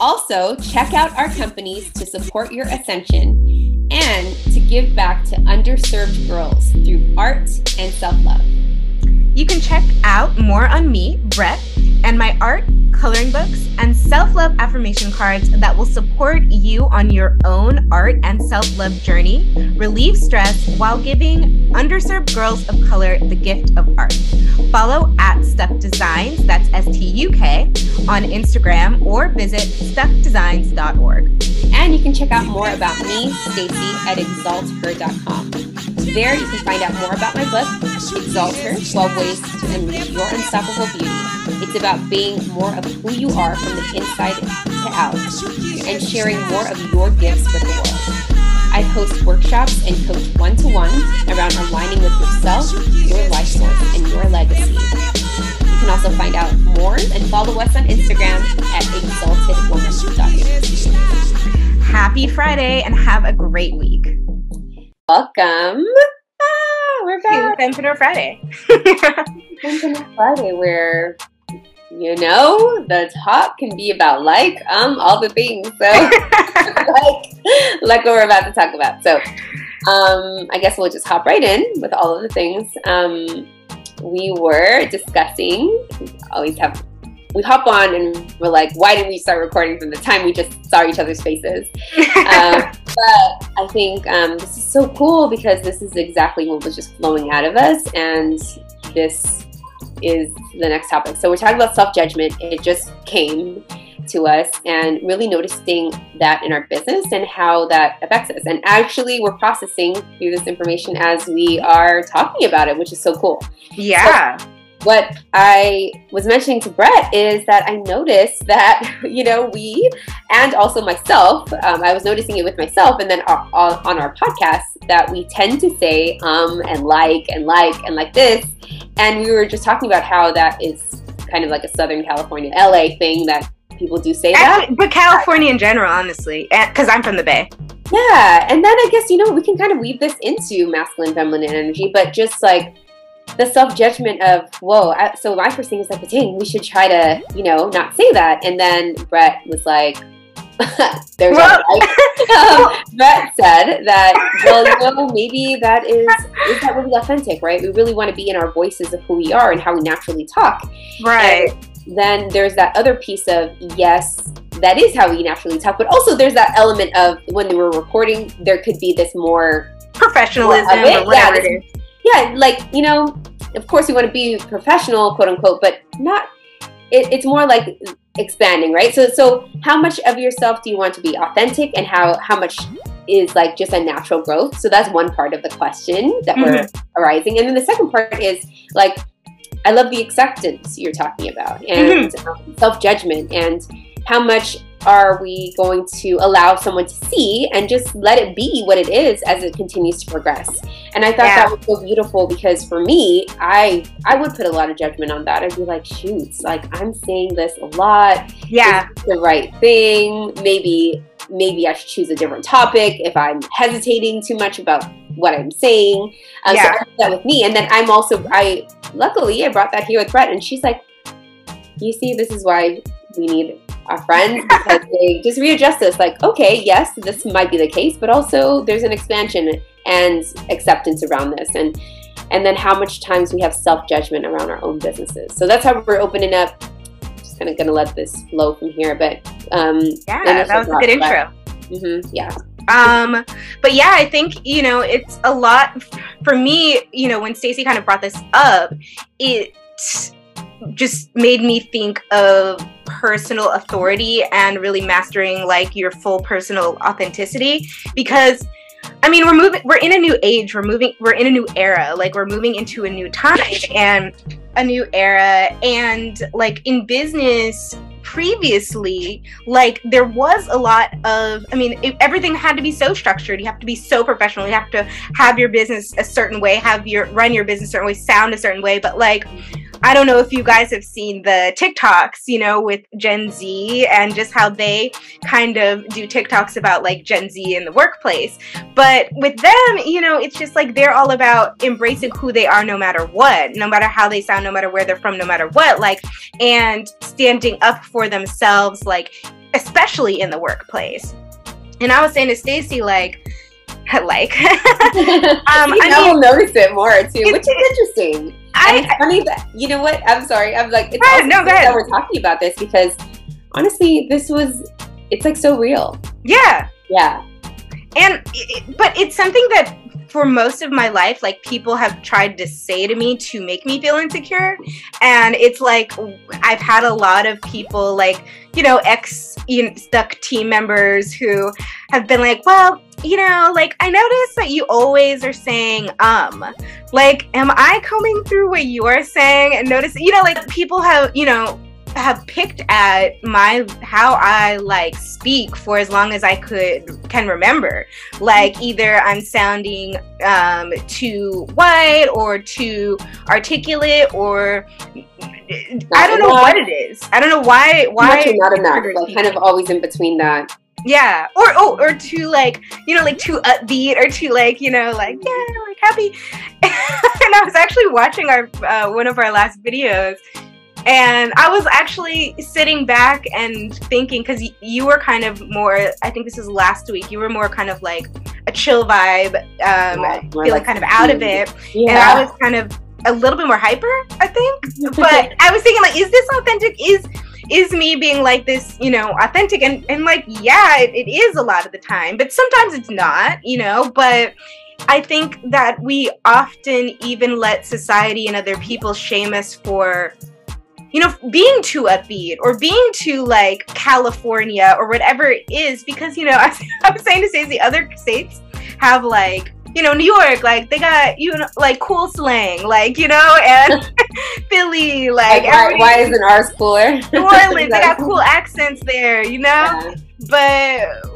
Also, check out our companies to support your ascension and to give back to underserved girls through art and self love. You can check out more on me, Brette, and my art, coloring books, and self love affirmation cards that will support you on your own art and self love journey, relieve stress while giving underserved girls of color the gift of art. Follow at Stuk Designs, that's S T U K, on Instagram or visit stukdesigns.org. And you can check out more about me, Stacy, at exalther.com. There you can find out more about my book, Exalt Her 12 Ways to Unleash Your Unstoppable Beauty. It's about being more of who you are from the inside to out and sharing more of your gifts with the world. I host workshops and coach one to one around aligning with yourself, your life force, and your legacy. You can also find out more and follow us on Instagram at exaltedwoman.com. Happy Friday and have a great week. Welcome. Ah, we're back. Fempreneur Friday. Fempreneur Friday, where you know the talk can be about like um all the things. So like like what we're about to talk about. So um I guess we'll just hop right in with all of the things. Um we were discussing. We always have we hop on and we're like, why didn't we start recording from the time we just saw each other's faces? um, but I think um, this is so cool because this is exactly what was just flowing out of us, and this is the next topic. So we're talking about self judgment. It just came to us and really noticing that in our business and how that affects us. And actually, we're processing through this information as we are talking about it, which is so cool. Yeah. So, what I was mentioning to Brette is that I noticed that, you know, we and also myself, um, I was noticing it with myself and then our, on our podcast that we tend to say um and like and like and like this. And we were just talking about how that is kind of like a Southern California, LA thing that people do say Actually, that. But California in general, honestly, eh, because I'm from the Bay. Yeah. And then I guess, you know, we can kind of weave this into masculine, feminine energy, but just like, the self judgment of whoa. I, so my first thing is like, dang, we should try to you know not say that. And then Brette was like, there's well, um, Brette said that well you know maybe that is is that really authentic right? We really want to be in our voices of who we are and how we naturally talk. Right. And then there's that other piece of yes that is how we naturally talk but also there's that element of when we were recording there could be this more professionalism yeah, this, yeah, like, you know, of course we want to be professional, quote unquote, but not, it, it's more like expanding, right? So, so how much of yourself do you want to be authentic and how, how much is like just a natural growth? So that's one part of the question that mm-hmm. we're arising. And then the second part is like, I love the acceptance you're talking about and mm-hmm. um, self judgment and how much are we going to allow someone to see and just let it be what it is as it continues to progress? And i thought yeah. that was so beautiful because for me i i would put a lot of judgment on that. I'd be like shoots like i'm saying this a lot. Yeah. The right thing? Maybe maybe i should choose a different topic if i'm hesitating too much about what i'm saying. Um, yeah. so that with me. And then i'm also i luckily i brought that here with brette and she's like you see this is why we need our friends because they just readjust us like, okay, yes, this might be the case, but also there's an expansion and acceptance around this. And and then how much times we have self-judgment around our own businesses. So that's how we're opening up. Just kind of gonna let this flow from here. But um yeah, that was a good intro. Mm-hmm, yeah. Um, but yeah, I think you know it's a lot for me. You know, when Stacy kind of brought this up, it just made me think of personal authority and really mastering like your full personal authenticity because I mean, we're moving, we're in a new age, we're moving, we're in a new era, like we're moving into a new time and a new era. And like in business, previously, like there was a lot of, I mean, it, everything had to be so structured. You have to be so professional. You have to have your business a certain way, have your, run your business a certain way, sound a certain way. But like, I don't know if you guys have seen the TikToks, you know, with Gen Z and just how they kind of do TikToks about like Gen Z in the workplace. But with them, you know, it's just like they're all about embracing who they are no matter what, no matter how they sound, no matter where they're from, no matter what, like, and standing up for themselves, like, especially in the workplace. And I was saying to Stacy, like, like, um, I, I will notice it more too, which is interesting. I, and it's funny that you know what? I'm sorry. I'm like, it's ahead, no, that we're talking about this because honestly, this was it's like so real. Yeah. Yeah. And but it's something that for most of my life, like people have tried to say to me to make me feel insecure. And it's like I've had a lot of people, like, you know, ex Stuk team members who have been like, well, you know, like I notice that you always are saying, um, like, am I coming through what you are saying? And notice, you know, like people have, you know, have picked at my how I like speak for as long as I could can remember. Like either I'm sounding um, too white or too articulate or I don't know what it is. I don't know why why not enough. Like kind of always in between that. Yeah, or oh, or too like you know like too upbeat or too like you know like yeah like happy. and I was actually watching our uh, one of our last videos and I was actually sitting back and thinking because y- you were kind of more. I think this is last week. You were more kind of like a chill vibe, um, yeah, feeling like kind of out of it, yeah. and I was kind of a little bit more hyper. I think, but I was thinking like, is this authentic? Is is me being like this, you know, authentic? And and like, yeah, it, it is a lot of the time, but sometimes it's not, you know. But I think that we often even let society and other people shame us for you know, being too upbeat or being too like California or whatever it is, because you know, I, I was saying to say the other states have like you know, New York, like they got you know, like cool slang, like you know, and Philly, like, like why, why, isn't ours cooler? New Orleans, they got cool accents there, you know. Yeah. But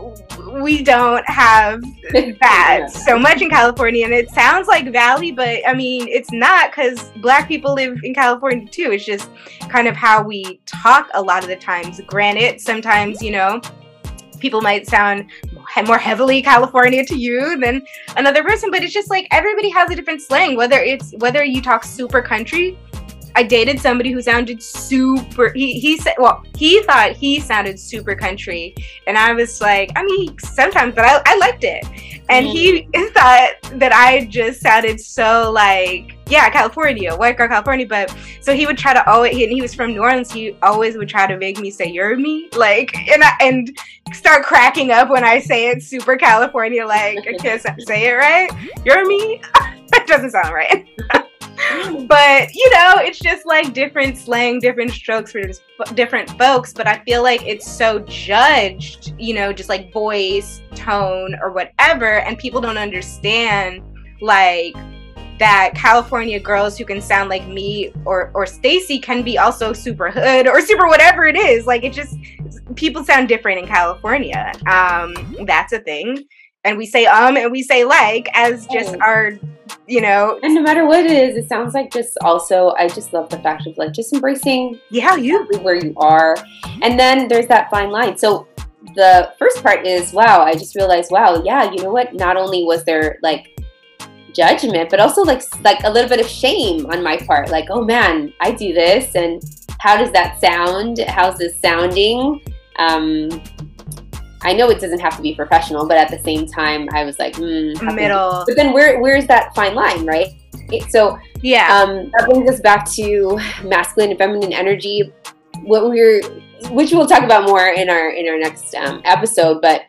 we don't have that yeah. so much in California, and it sounds like Valley, but I mean, it's not because Black people live in California too. It's just kind of how we talk a lot of the times. Granted, sometimes you know people might sound more heavily California to you than another person, but it's just like everybody has a different slang. Whether it's whether you talk super country. I dated somebody who sounded super. He he said, well, he thought he sounded super country, and I was like, I mean, sometimes, but I, I liked it. And mm-hmm. he thought that I just sounded so like yeah, California, white girl California. But so he would try to always, and he was from New Orleans. He always would try to make me say "you're me," like, and I, and start cracking up when I say it super California, like I can't say it right. You're me. that doesn't sound right. But you know, it's just like different slang, different strokes for different folks. But I feel like it's so judged, you know, just like voice, tone, or whatever, and people don't understand like that California girls who can sound like me or or Stacy can be also super hood or super whatever it is. Like it just people sound different in California. Um, that's a thing. And we say um and we say like as just our you know. And no matter what it is it sounds like just also i just love the fact of like just embracing yeah you. where you are. And then there's that fine line. So the first part is wow i just realized wow yeah you know what? Not only was there like judgment, but also like like a little bit of shame on my part. Like, oh man, I do this, and how does that sound? How's this sounding? Um, I know it doesn't have to be professional, but at the same time, I was like, mm, middle. But then where where's that fine line, right? So yeah, um, that brings us back to masculine and feminine energy. What we're, which we'll talk about more in our in our next um, episode, but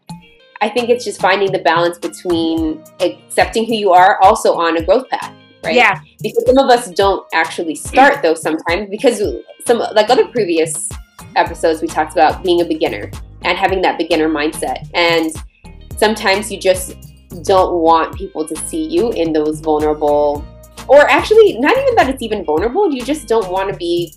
I think it's just finding the balance between accepting who you are also on a growth path, right? Yeah. Because some of us don't actually start though sometimes because some like other previous episodes we talked about being a beginner and having that beginner mindset. And sometimes you just don't want people to see you in those vulnerable or actually not even that it's even vulnerable, you just don't want to be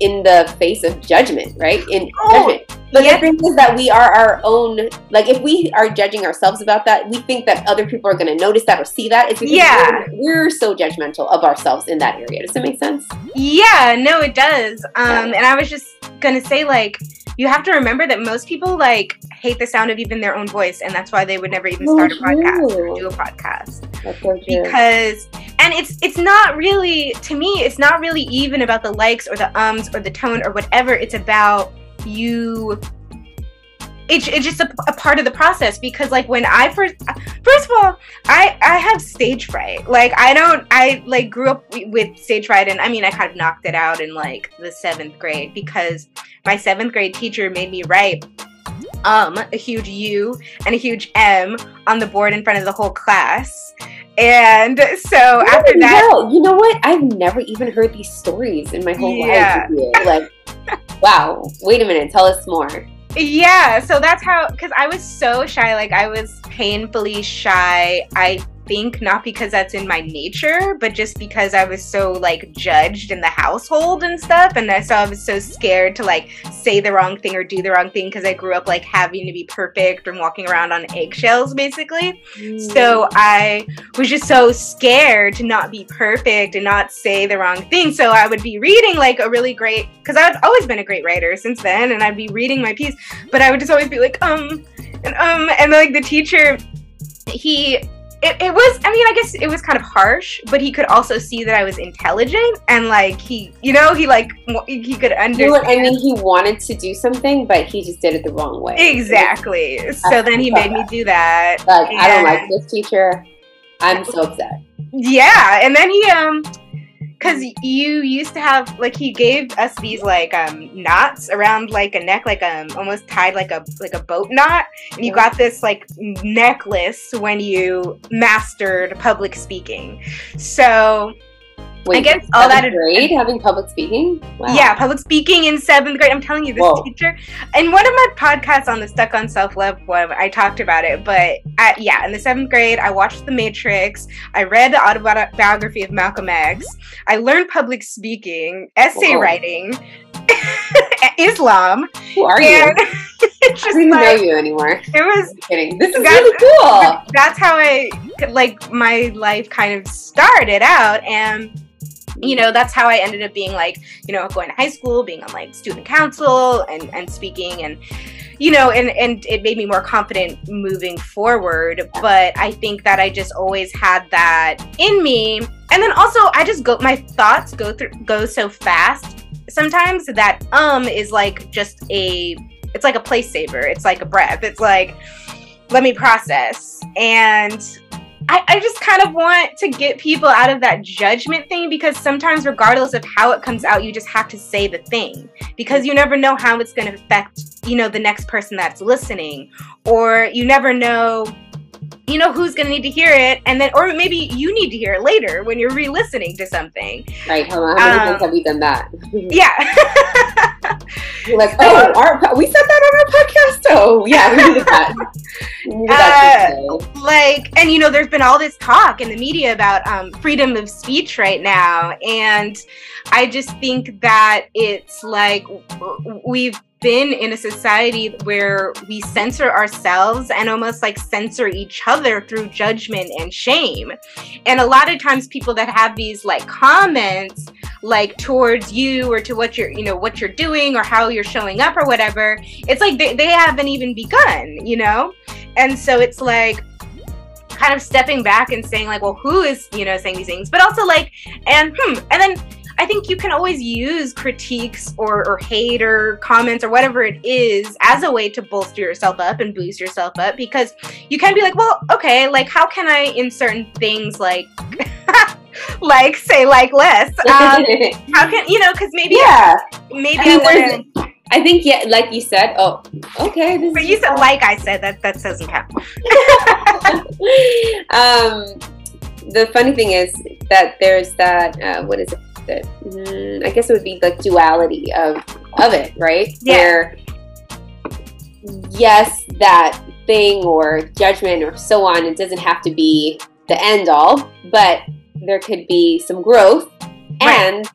in the face of judgment, right? In oh, judgment. But the thing is that we are our own. Like, if we are judging ourselves about that, we think that other people are going to notice that or see that. It's because yeah, we're, we're, so judgmental of ourselves in that area. Does that make sense? Yeah, no, it does. Um, yeah. and I was just gonna say, like, you have to remember that most people like hate the sound of even their own voice, and that's why they would never even oh, start a podcast or do a podcast. So because, and it's it's not really to me, it's not really even about the likes or the ums or the tone or whatever. It's about you it's, it's just a, a, part of the process because like when i first first of all i i have stage fright. Like i don't i like grew up with stage fright and i mean i kind of knocked it out in like the seventh grade because my seventh grade teacher made me write um a huge u and a huge m on the board in front of the whole class. And so after that know. you know what? I've never even heard these stories in my whole yeah. life like wow. Wait a minute. Tell us more yeah so that's how because i was so shy like i was painfully shy. I think not because that's in my nature, but just because I was so like judged in the household and stuff. And I, so I was so scared to like say the wrong thing or do the wrong thing because I grew up like having to be perfect and walking around on eggshells basically. Mm. So I was just so scared to not be perfect and not say the wrong thing. So I would be reading like a really great, because I've always been a great writer since then, and I'd be reading my piece, but I would just always be like, um, and um, and like the teacher, he it, it was i mean i guess it was kind of harsh but he could also see that i was intelligent and like he you know he like he could understand. I mean he wanted to do something but he just did it the wrong way. Exactly. So then he made that. me do that like i don't like this teacher. I'm so upset. Yeah and then he um because you used to have like he gave us these like um knots around like a neck like um almost tied like a like a boat knot. And you got this like necklace when you mastered public speaking. So Wait, I guess all that grade having public speaking. Wow. Yeah, public speaking in seventh grade. I'm telling you, this Whoa. teacher. And one of my podcasts on the Stuk on Self Love one, I talked about it. But at, yeah, in the seventh grade, I watched The Matrix. I read the autobiography of Malcolm X. I learned public speaking, essay Whoa. writing, Islam. Who are and you? it's just I don't like, know you anymore. It was I'm kidding. This is really cool. That's how I like my life kind of started out, and you know that's how i ended up being like you know going to high school being on like student council and and speaking and you know and and it made me more confident moving forward but i think that i just always had that in me and then also i just go my thoughts go through go so fast sometimes that um is like just a it's like a place saver. It's like a breath. It's like let me process. And I, I just kind of want to get people out of that judgment thing because sometimes, regardless of how it comes out, you just have to say the thing because you never know how it's going to affect, you know, the next person that's listening, or you never know you know who's going to need to hear it and then or maybe you need to hear it later when you're re-listening to something. On how many um, times have we done that? yeah. You're like oh our, we said that on our podcast? Oh yeah we did that, we did that uh, like and you know there's been all this talk in the media about um, freedom of speech right now and i just think that it's like we've been in a society where we censor ourselves and almost like censor each other through judgment and shame. And a lot of times people that have these like comments like towards you or to what you're you know what you're doing or how you're showing up or whatever it's like they, they haven't even begun you know and so it's like kind of stepping back and saying like well who is you know saying these things but also like and hmm and then I think you can always use critiques or, or hate or comments or whatever it is as a way to bolster yourself up and boost yourself up because you can be like, well, okay, like how can I in certain things like like say like less? Um, how can you know? Because maybe yeah, maybe I, I I think yeah, like you said. Oh, okay. but you said like I said that that doesn't count. um, the funny thing is that there's that uh, what is it? It? Mm, I guess it would be like duality of of it, right? Yeah. Where yes, that thing or judgment or so on, it doesn't have to be the end all, but there could be some growth right. and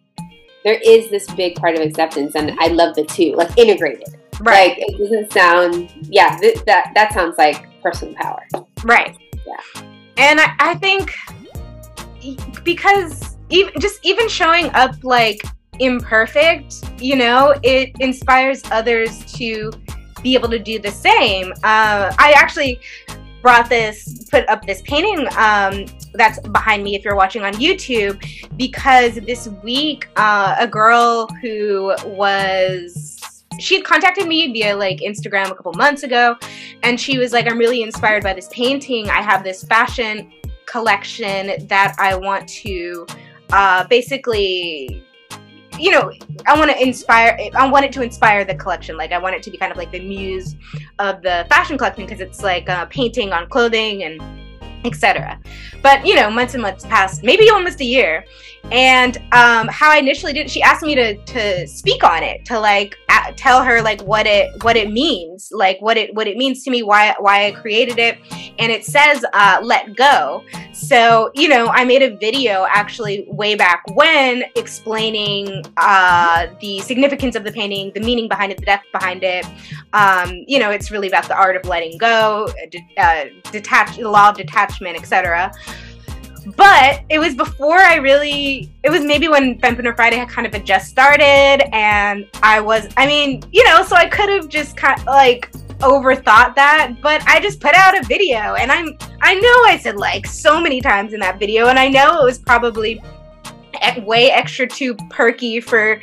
there is this big part of acceptance and I love the two, like integrated. Right. Like it doesn't sound yeah, th- that that sounds like personal power. Right. Yeah. And I, I think because even just even showing up like imperfect, you know, it inspires others to be able to do the same. Uh, I actually brought this, put up this painting um, that's behind me if you're watching on YouTube, because this week uh, a girl who was she contacted me via like Instagram a couple months ago, and she was like, "I'm really inspired by this painting. I have this fashion collection that I want to uh, basically." You know, I want to inspire. I want it to inspire the collection. Like, I want it to be kind of like the muse of the fashion collection because it's like a painting on clothing and etc. But you know, months and months passed, maybe almost a year, and um, how I initially did, she asked me to to speak on it, to like a- tell her like what it what it means, like what it what it means to me, why why I created it, and it says uh, "let go." So you know, I made a video actually way back when explaining uh, the significance of the painting, the meaning behind it, the depth behind it. Um, you know, it's really about the art of letting go, uh, detach, the law of detachment, etc but it was before I really. It was maybe when Fempreneur Friday had kind of had just started, and I was. I mean, you know, so I could have just kind of like overthought that, but I just put out a video, and I'm. I know I said like so many times in that video, and I know it was probably way extra too perky for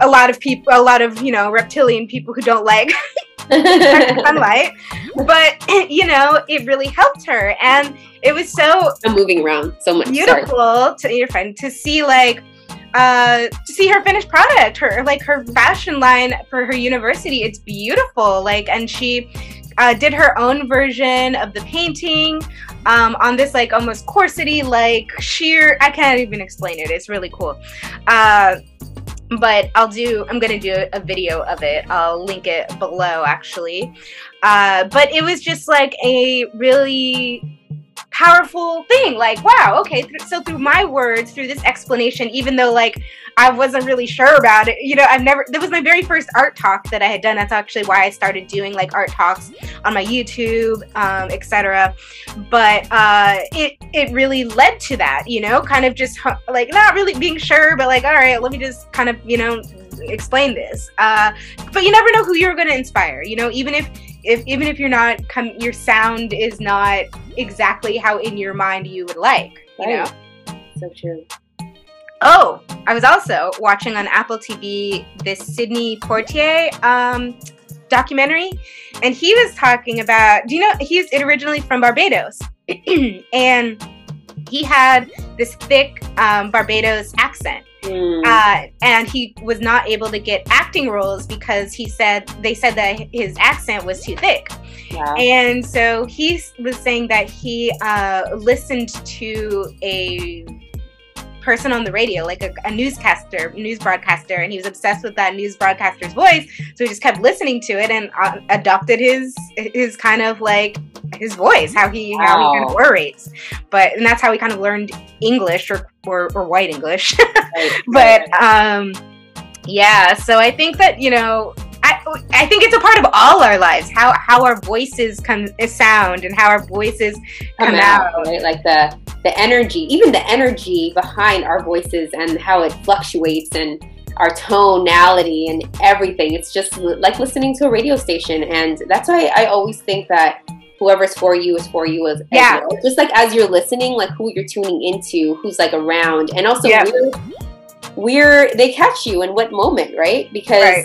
a lot of people, a lot of you know reptilian people who don't like sunlight. But you know, it really helped her, and it was so I'm moving around so much. beautiful Sorry. to your friend to see like uh to see her finished product her like her fashion line for her university it's beautiful like and she uh, did her own version of the painting um, on this like almost corsety like sheer i can't even explain it it's really cool uh, but i'll do i'm gonna do a video of it. I'll link it below actually. Uh, but it was just like a really powerful thing like wow okay so through my words through this explanation even though like i wasn't really sure about it you know i've never that was my very first art talk that i had done that's actually why i started doing like art talks on my youtube um, etc but uh it it really led to that you know kind of just like not really being sure but like all right let me just kind of you know explain this. Uh but you never know who you're going to inspire you know even if if even if you're not come your sound is not exactly how in your mind you would like you know? So true. oh i was also watching on apple tv this sidney poitier um documentary and he was talking about do you know he's originally from barbados and he had this thick um, barbados accent Mm. uh, and he was not able to get acting roles because he said they said that his accent was too thick Wow. and so he was saying that he uh, listened to a person on the radio, like a, a newscaster, news broadcaster, and he was obsessed with that news broadcaster's voice. So he just kept listening to it and uh, adopted his his kind of like his voice, how he how he kind of orates. But and that's how he kind of learned English or or, or white English. Right. but um yeah so i think that you know I, think it's a part of all our lives how how our voices come sound and how our voices come, come out, out, right? Like the the energy, even the energy behind our voices and how it fluctuates and our tonality and everything. It's just like listening to a radio station, and that's why I always think that whoever's for you is for you as as Yeah. well. just like as you're listening, like who you're tuning into, who's like around, and also Yeah. where where they catch you in what moment, right? Because Right.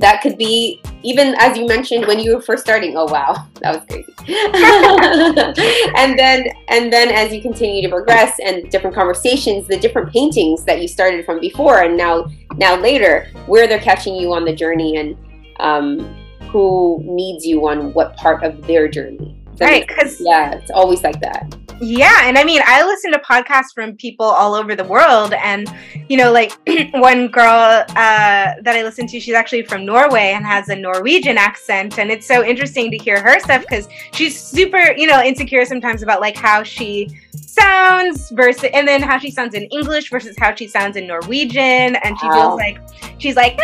That could be even as you mentioned when you were first starting. Oh wow. That was crazy. And then and then as you continue to progress and different conversations the different paintings that you started from before and now now later where they're catching you on the journey and um, who needs you on what part of their journey. Right because yeah it's always like that Yeah, and I mean, I listen to podcasts from people all over the world, and you know, like one girl uh, that I listen to, she's actually from Norway and has a Norwegian accent, and it's so interesting to hear her stuff because she's super, you know, insecure sometimes about like how she sounds versus, and then how she sounds in English versus how she sounds in Norwegian, and she Wow. feels like she's like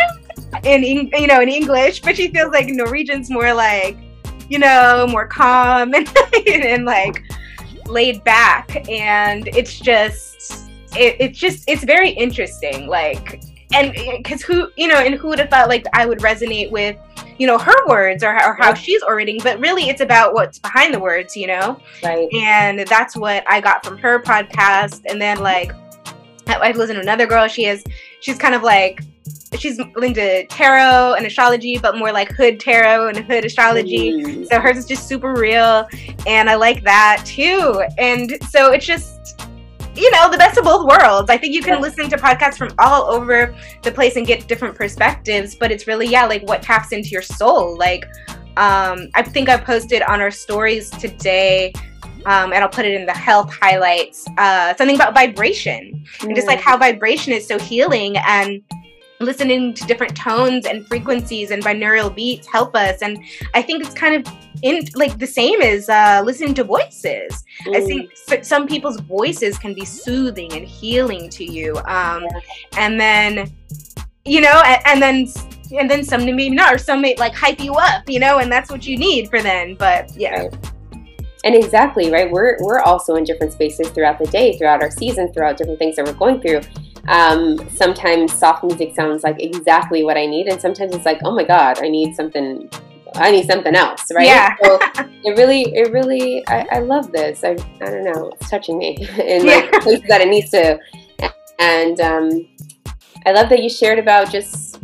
in you know in English, but she feels like Norwegian's more like you know more calm and and like laid back and it's just it, it's just it's very interesting like and because who you know and who would have thought like i would resonate with you know her words or, or how she's orating but really it's about what's behind the words you know? Right. And that's what i got from her podcast and then like I- i've listened to another girl she is she's kind of like she's into tarot and astrology, but more like hood tarot and hood astrology. Mm. So hers is just super real, and I like that too. And so it's just you know the best of both worlds i think you can listen to podcasts from all over the place and get different perspectives but it's really yeah like what taps into your soul like um i think i posted on our stories today um, and I'll put it in the health highlights. Uh, something about vibration mm. and just like how vibration is so healing and listening to different tones and frequencies and binaural beats help us. And I think it's kind of in like the same as uh, listening to voices. Mm. I think some people's voices can be soothing and healing to you. Um. And then, you know, and, and then and then some maybe not, or some may like hype you up, you know, and that's what you need for then. But yeah. Right. And exactly, right? We're we're also in different spaces throughout the day, throughout our season, throughout different things that we're going through. Um, sometimes soft music sounds like exactly what I need, and sometimes it's like, oh my god, I need something. I need something else, right? Yeah. so it really, it really, I, I love this. I, I don't know, it's touching me in like yeah. places that it needs to. And um, I love that you shared about just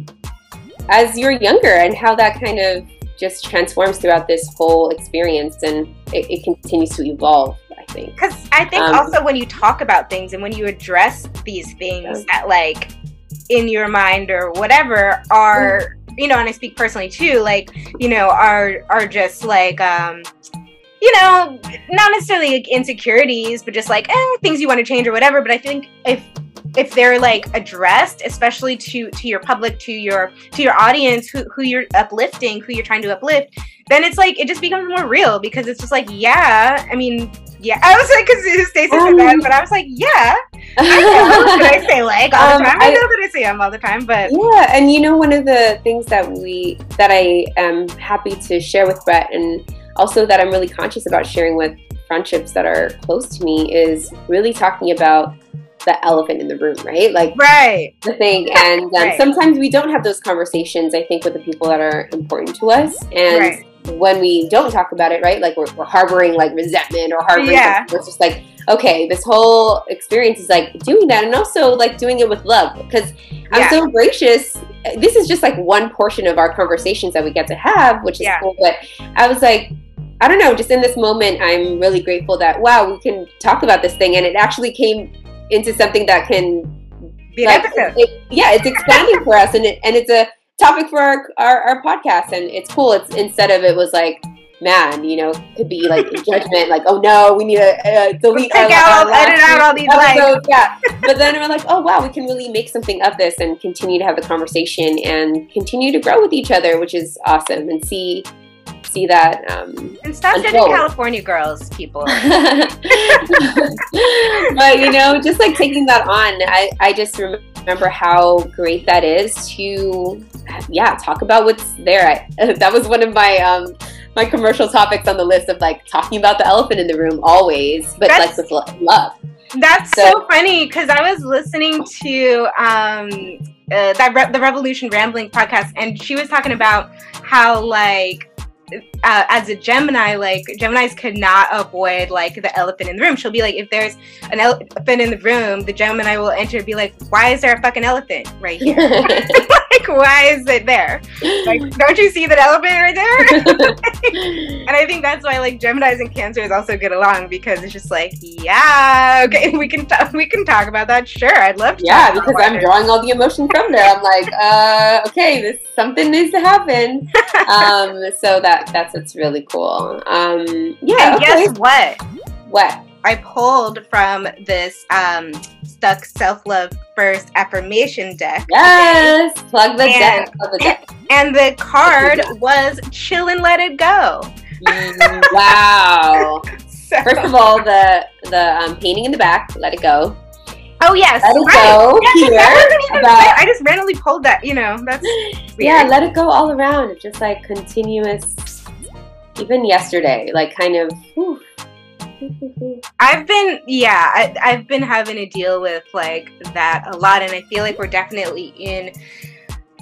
as you're younger and how that kind of just transforms throughout this whole experience and it, it continues to evolve think because i think um, also when you talk about things and when you address these things yeah. that like in your mind or whatever are mm. you know and i speak personally too like you know are are just like um you know not necessarily like insecurities but just like eh, things you want to change or whatever but i think if if they're like addressed especially to to your public to your to your audience who, who you're uplifting who you're trying to uplift then it's like it just becomes more real because it's just like yeah i mean yeah i was like because stacy um, said that but i was like yeah i know i say like all um, the time I, I, know that i say them all the time but yeah and you know one of the things that we that i am happy to share with brette and also that i'm really conscious about sharing with friendships that are close to me is really talking about the elephant in the room, right? Like, right. The thing. And um, right. sometimes we don't have those conversations, I think, with the people that are important to us. And right. When we don't talk about it, right? Like, we're, we're harboring like resentment or harboring, yeah. it's just like, okay, this whole experience is like doing that and also like doing it with love because I'm yeah. so gracious. This is just like one portion of our conversations that we get to have, which is yeah. cool. But I was like, I don't know, just in this moment, I'm really grateful that, wow, we can talk about this thing. And it actually came into something that can be like, episode. It, yeah, it's expanding for us, and it, and it's a topic for our, our, our podcast, and it's cool. It's instead of it was like man, you know, could be like judgment, like, oh no, we need to uh, delete Take out, our edit out all these episodes. yeah. But then we're like, oh wow, we can really make something of this and continue to have the conversation and continue to grow with each other, which is awesome. And see see that. Um, and stop judging California girls, people. but you know, just like taking that on, I, I just remember how great that is to, yeah, talk about what's there. I, that was one of my um, my commercial topics on the list of like talking about the elephant in the room always, but That's- like with love. That's so, so funny because I was listening to um, uh, that Re- the Revolution Rambling podcast, and she was talking about how like uh, as a Gemini, like Geminis could not avoid like the elephant in the room. She'll be like, if there's an elephant in the room, the Gemini will enter and be like, why is there a fucking elephant right here? like, why is it there? Like, don't you see that elephant right there? and I think that's why like Geminis and Cancers also get along because it's just like, yeah, okay, we can talk, we can talk about that. Sure, I'd love to. Yeah, because I'm drawing all the emotion from there. I'm like, uh, okay, this something needs to happen. um, so that that's what's really cool. Um, yeah. And okay. guess what? What? I pulled from this um, Stuk Self Love First affirmation deck. Yes, today. plug the and, deck. Plug the deck. And the card was "Chill and Let It Go." Mm, wow. so. First of all, the the um, painting in the back, "Let It Go." Oh yes, let it right. go yes, here. About, I just randomly pulled that. You know, that's weird. yeah. Let it go all around. Just like continuous. Even yesterday, like kind of. Whew. I've been, yeah, I, I've been having to deal with like that a lot, and I feel like we're definitely in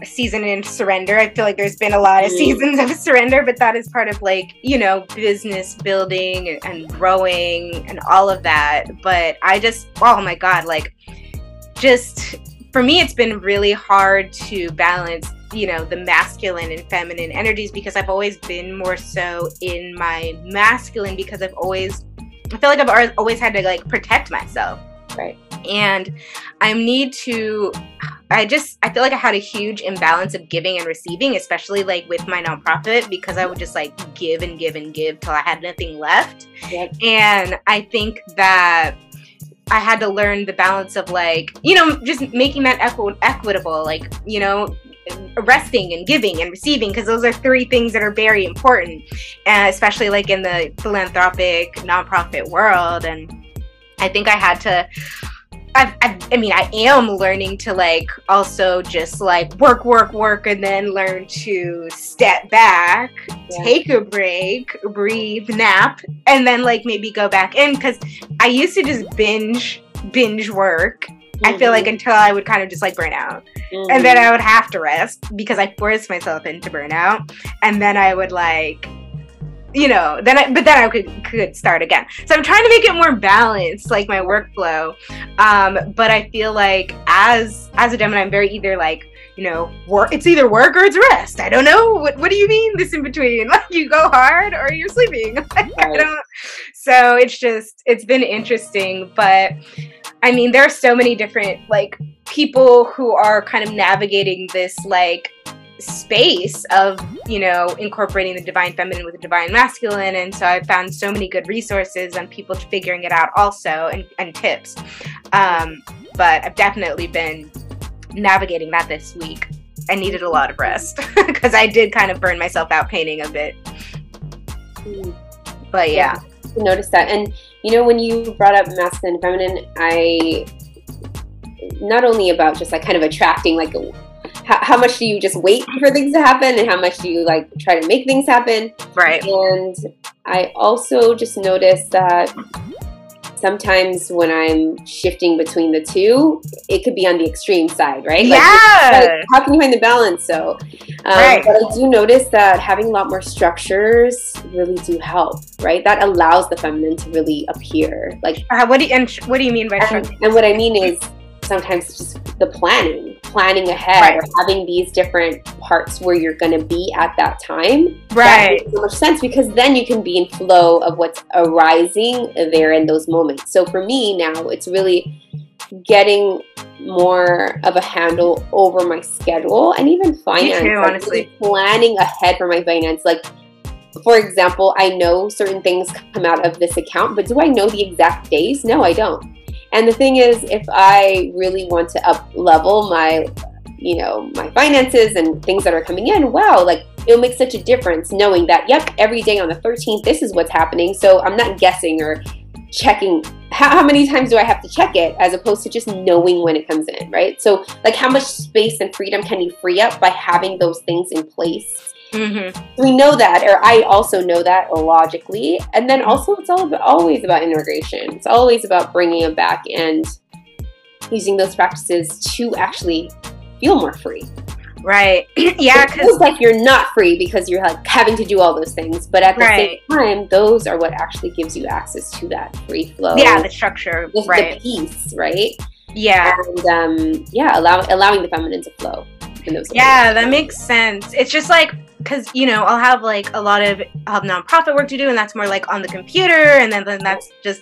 a season in surrender. I feel like there's been a lot of mm. seasons of surrender, but that is part of like, you know, business building and, and growing and all of that. But I just, oh my God, like just for me, it's been really hard to balance, you know, the masculine and feminine energies because I've always been more so in my masculine because I've always, I feel like I've always had to like protect myself. Right. And I need to, I just, I feel like I had a huge imbalance of giving and receiving, especially like with my nonprofit because I would just like give and give and give till I had nothing left. Yep. And I think that I had to learn the balance of like, you know, just making that equi- equitable, like, you know, resting and giving and receiving, because those are three things that are very important, and especially like in the philanthropic nonprofit world. And I think I had to. I've, I've, i mean, I am learning to like also just like work, work, work, and then learn to step back, yeah. take a break, breathe, nap, and then like maybe go back in. Because I used to just binge, binge work. Mm-hmm. I feel like mm-hmm. until I would kind of just like burn out. Mm-hmm. And then I would have to rest because I forced myself into burnout. And then I would like you know, then I, but then I could could start again. So I'm trying to make it more balanced, like my workflow. Um, but I feel like as as a Gemini, I'm very either like you know, work. It's either work or it's rest. I don't know. What What do you mean this in between? Like you go hard or you're sleeping. Like, right. I don't. So it's just it's been interesting, but I mean, there are so many different like people who are kind of navigating this like space of you know incorporating the divine feminine with the divine masculine and so i found so many good resources on people figuring it out also and, and tips. Um, but i've definitely been navigating that this week. I needed a lot of rest because i did kind of burn myself out painting a bit. But yeah. yeah notice that. And you know when you brought up masculine and feminine i not only about just like kind of attracting like how, how much do you just wait for things to happen and how much do you like try to make things happen? Right. And i also just noticed that sometimes when I'm shifting between the two, it could be on the extreme side, right? Like, yeah. Like, how can you find the balance? So, um, right. but I do notice that having a lot more structures really do help, right? That allows the feminine to really appear. Like, uh, what do you, and what do you mean by and, and what I mean is sometimes just the planning, planning ahead, right. or having these different parts where you're going to be at that time. Right. That makes so much sense because then you can be in flow of what's arising there in those moments. So for me now, it's really getting more of a handle over my schedule and even finance. Too, like honestly. Really planning ahead for my finance. Like, for example, I know certain things come out of this account, but do I know the exact days? No, I don't. And the thing is, if I really want to up level my, you know, my finances and things that are coming in, wow, like it'll make such a difference knowing that, yep, every day on the 13th, this is what's happening. So I'm not guessing or checking how, how, many times do I have to check it as opposed to just knowing when it comes in, right? So, like, how much space and freedom can you free up by having those things in place Mm-hmm. We know that, or I also know that logically. And then also, it's all about, always about integration. It's always about bringing it back and using those practices to actually feel more free. Right. yeah. It feels like you're not free because you're like having to do all those things, but at the right. same time, those are what actually gives you access to that free flow. Yeah, the structure, the, right? The peace, right? Yeah. And um, yeah, allow, allowing the feminine to flow. In those yeah, that makes sense. It's just like because you know I'll have like a lot of I'll have nonprofit work to do, and that's more like on the computer, and then, then that's just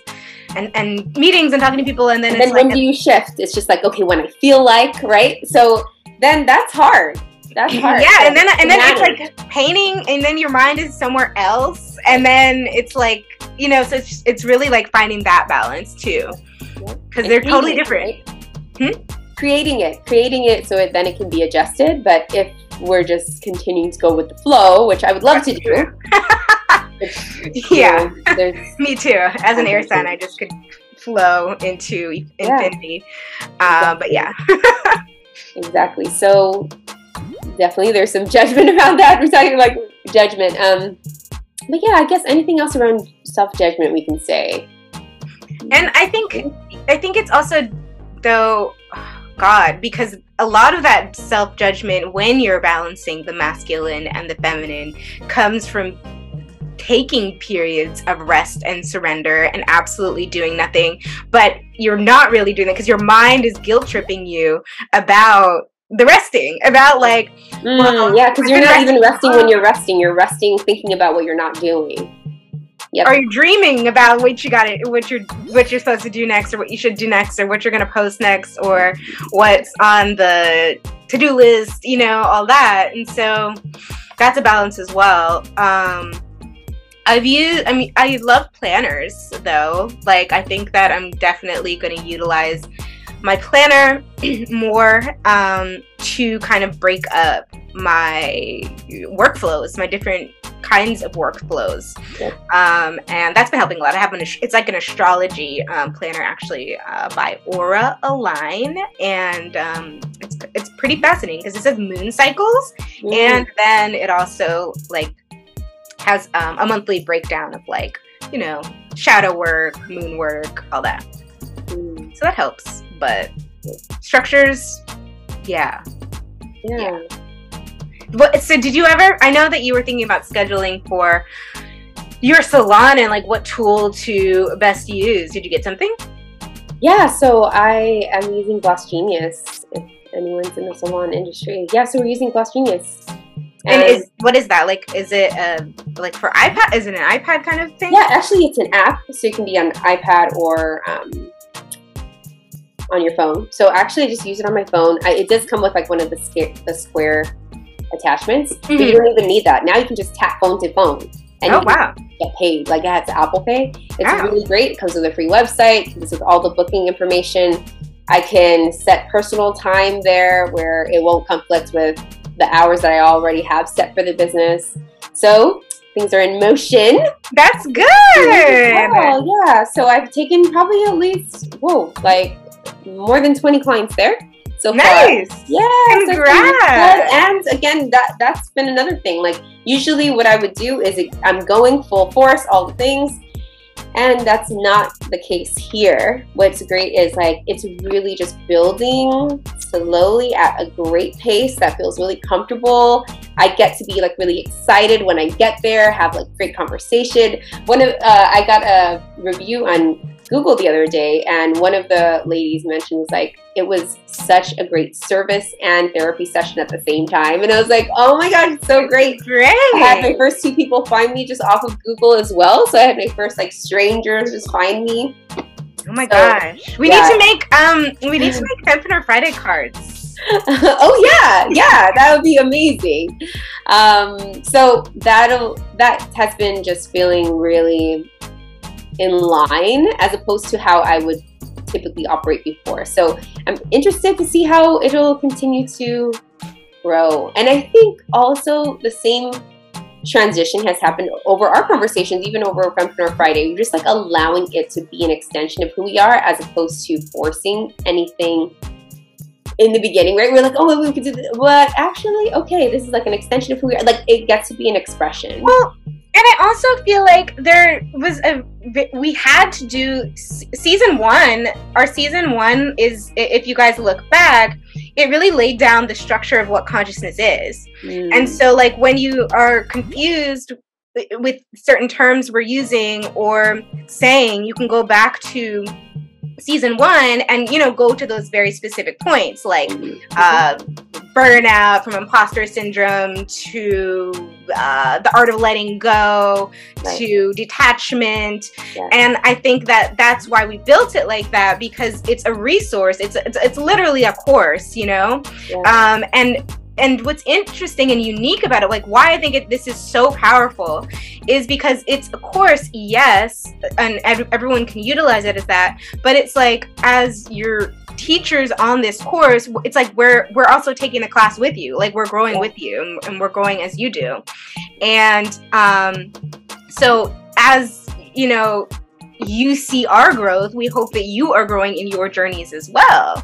and and meetings and talking to people, and then and then when do you shift? It's just like okay, when I feel like right. So then that's hard. That's hard. Yeah, and then and then it's like painting, and then your mind is somewhere else, and then it's like you know, so it's it's really like finding that balance too, because they're totally different. Right? Hmm? Creating it, creating it, so it, then it can be adjusted. But if we're just continuing to go with the flow, which I would love to do. yeah, me too. As an air sign, I just could flow into infinity. Yeah. Uh, but yeah, exactly. So definitely, there's some judgment around that. We're talking like judgment. Um, but yeah, I guess anything else around self judgment we can say. And I think I think it's also though God because a lot of that self judgment when you're balancing the masculine and the feminine comes from taking periods of rest and surrender and absolutely doing nothing, but you're not really doing that because your mind is guilt tripping you about the resting, about like, mm, well, yeah, because you're not even resting when you're resting. You're resting thinking about what you're not doing. Yep. Are you dreaming about what you got it, what you're what you're supposed to do next, or what you should do next, or what you're gonna post next, or what's on the to-do list, you know, all that. And so that's a balance as well. Um I've used I mean I love planners though. Like I think that I'm definitely gonna utilize my planner more um, to kind of break up my workflows, my different kinds of workflows. Um, and that's been helping a lot. I have an, it's like an astrology um, planner actually uh, by Aura Align. And um, it's, it's pretty fascinating because it says moon cycles. Mm. And then it also like has um, a monthly breakdown of like, you know, shadow work, moon work, all that. Mm. So that helps. But structures, yeah. Yeah. yeah. What, so did you ever i know that you were thinking about scheduling for your salon and like what tool to best use. Did you get something? Yeah so i am using GlossGenius if anyone's in the salon industry. Yeah so we're using GlossGenius. And, and is what is that? Like is it uh, like for ipad is it an ipad kind of thing? Yeah actually it's an app so it can be on ipad or um, on your phone. So actually I just use it on my phone. I, it does come with like one of the, the square attachments, mm-hmm. you don't even need that. Now you can just tap phone to phone. And oh, wow. get paid. Like it has Apple Pay. It's wow. really great. It comes with a free website, comes with all the booking information. I can set personal time there where it won't conflict with the hours that I already have set for the business. So things are in motion. That's good. Oh, yeah. So I've taken probably at least, whoa, like more than 20 clients there so nice. far. Yeah, congrats. and again, that that's been another thing. Like usually, what I would do is I'm going full force, all the things, and that's not the case here. What's great is like it's really just building slowly at a great pace that feels really comfortable. I get to be like really excited when I get there, have like great conversation. One of uh, I got a review on Google the other day, and one of the ladies mentioned was like, it was such a great service and therapy session at the same time. And I was like, oh my gosh, it's so great. Great. I had my first two people find me just off of Google as well. So I had my first like strangers just find me. Oh my so, gosh. We yeah. need to make um we need to make Fempreneur Friday cards. oh yeah, yeah, that would be amazing. Um, so that'll that has been just feeling really in line as opposed to how I would typically operate before. So I'm interested to see how it'll continue to grow. And I think also the same transition has happened over our conversations, even over Fempreneur Friday. We're just like allowing it to be an extension of who we are as opposed to forcing anything in the beginning, right? We're like, oh, we could do this. But actually, okay, this is like an extension of who we are. Like, it gets to be an expression. Well, I also feel like there was a we had to do season one. Our season one is, if you guys look back, it really laid down the structure of what consciousness is. Mm. And so, like when you are confused with certain terms we're using or saying, you can go back to season one and you know go to those very specific points like mm-hmm. uh, burnout from imposter syndrome to uh, the art of letting go right. to detachment yeah. and i think that that's why we built it like that because it's a resource it's it's, it's literally a course you know yeah. um, and and what's interesting and unique about it like why i think it, this is so powerful is because it's of course yes and everyone can utilize it as that but it's like as your teachers on this course it's like we're we're also taking the class with you like we're growing with you and, and we're growing as you do and um so as you know you see our growth, we hope that you are growing in your journeys as well.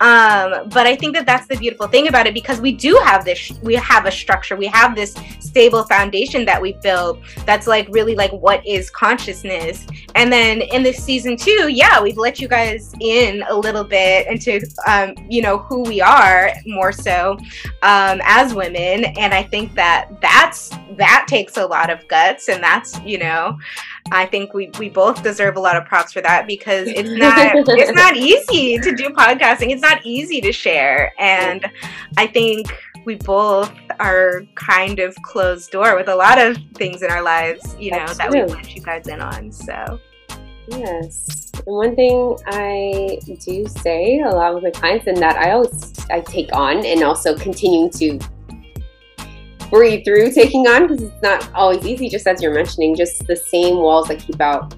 Um, but I think that that's the beautiful thing about it because we do have this, we have a structure, we have this stable foundation that we built that's like really like what is consciousness. And then in this season two, yeah, we've let you guys in a little bit into, um, you know, who we are more so um, as women. And I think that that's, that takes a lot of guts and that's, you know, I think we, we both deserve a lot of props for that because it's not it's not easy to do podcasting. It's not easy to share. And I think we both are kind of closed door with a lot of things in our lives, you know, That's that true. we let you guys in on. So Yes. And one thing I do say a lot with my clients and that I always I take on and also continuing to breathe through taking on because it's not always easy just as you're mentioning just the same walls that keep out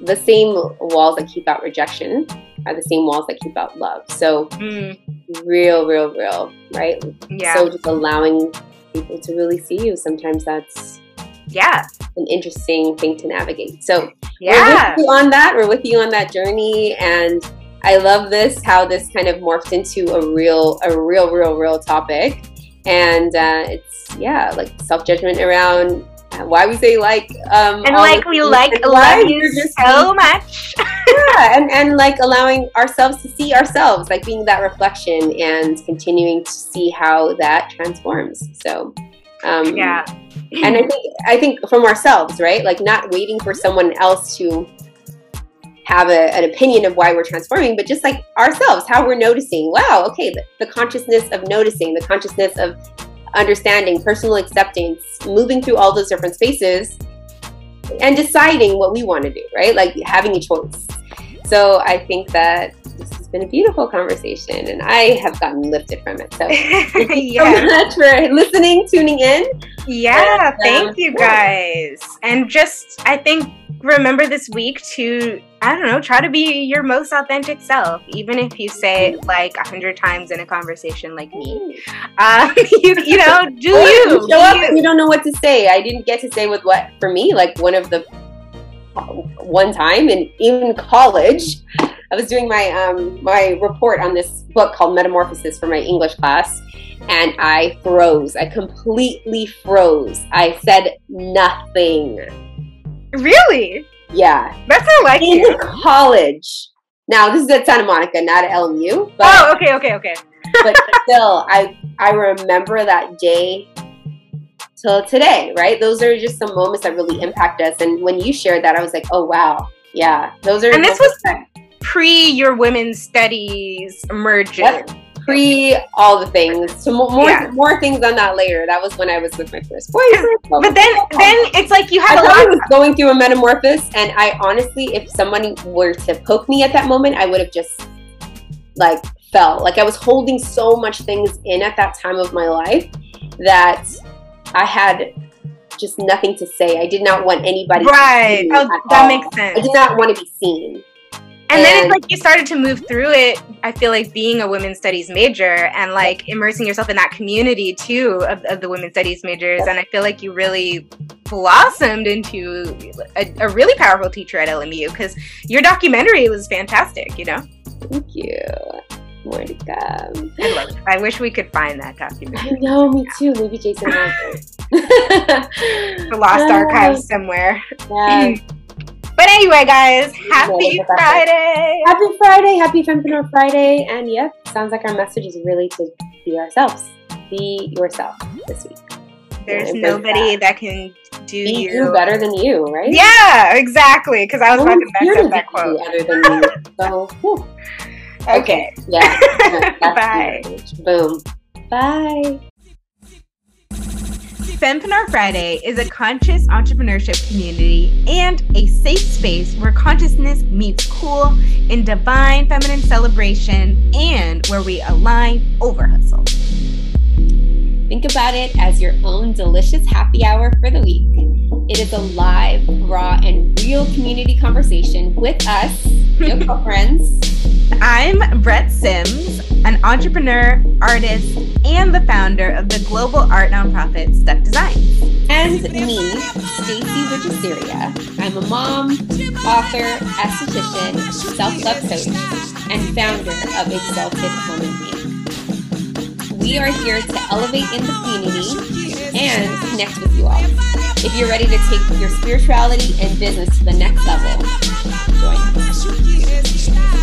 the same walls that keep out rejection are the same walls that keep out love. So mm. real real real right? Yeah. So just allowing people to really see you sometimes that's yeah. an interesting thing to navigate. So yeah. we're on that we're with you on that journey and i love this how this kind of morphed into a real a real real real topic and uh, it's yeah like self-judgment around why we say like um and like we like love you so much. Yeah and and like allowing ourselves to see ourselves like being that reflection and continuing to see how that transforms so um yeah. and i think i think from ourselves right? Like not waiting for someone else to have a, an opinion of why we're transforming, but just like ourselves, how we're noticing. Wow, okay, the, the consciousness of noticing, the consciousness of understanding, personal acceptance, moving through all those different spaces and deciding what we want to do, right? Like having a choice. So I think that this has been a beautiful conversation and I have gotten lifted from it. So thank you yeah. so much for listening, tuning in. Yeah, and, thank um, you guys. And just, I think remember this week to I don't know, try to be your most authentic self, even if you say it like a hundred times in a conversation like me. Uh, you, you know, do you, you show up and you don't know what to say? I didn't get to say with what for me, like one of the one time in even college, I was doing my um my report on this book called Metamorphosis for my English class, and I froze. I completely froze. I said nothing Really? Yeah. That's not like in you. college. Now this is at Santa Monica, not at LMU. But, oh, okay, okay, okay. but still, I I remember that day till today. Right? Those are just some moments that really impact us. And when you shared that, I was like, oh wow, yeah. Those are. And this was pre your women's studies merging. Yep pre all the things. So more yeah. more things on that later. That was when I was with my first boyfriend. But then then it's like you had I a lot. I was going through a metamorphosis, and I honestly, if someone were to poke me at that moment, I would have just like fell. Like I was holding so much things in at that time of my life that I had just nothing to say. I did not want anybody. Right. Oh, that all. makes sense. I did not want to be seen. And, and then it's like you started to move through it. I feel like being a women's studies major and like immersing yourself in that community too of, of the women's studies majors. And I feel like you really blossomed into a, a really powerful teacher at LMU because your documentary was fantastic, you know? Thank you. More to come. I love it. I wish we could find that documentary. I know, me too. Maybe Jason the lost archives somewhere. Yeah. But anyway, guys, happy Friday. Happy Friday. Happy Fempreneur Friday. And yep, sounds like our message is really to be ourselves. Be yourself this week. There's nobody that. that. can do be you better than you, right? Yeah, exactly. Because I was about to mess up that quote. Other than you. So, whew. okay. Yeah. Bye. Boom. Bye. Fempreneur Friday is a conscious entrepreneurship community and a safe space where consciousness meets cool in divine feminine celebration and where we align over hustle. Think about it as your own delicious happy hour for the week. It is a live, raw, and real community conversation with us, your girlfriends I'm Brette Sims, an entrepreneur, artist, and the founder of the global art nonprofit Stuk Designs. And me, Stacy Wijesuriya. I'm a mom, author, esthetician, self-love coach, and founder of Exalted Woman Inc. We are here to elevate in the community and connect with you all. If you're ready to take your spirituality and business to the next level, join us.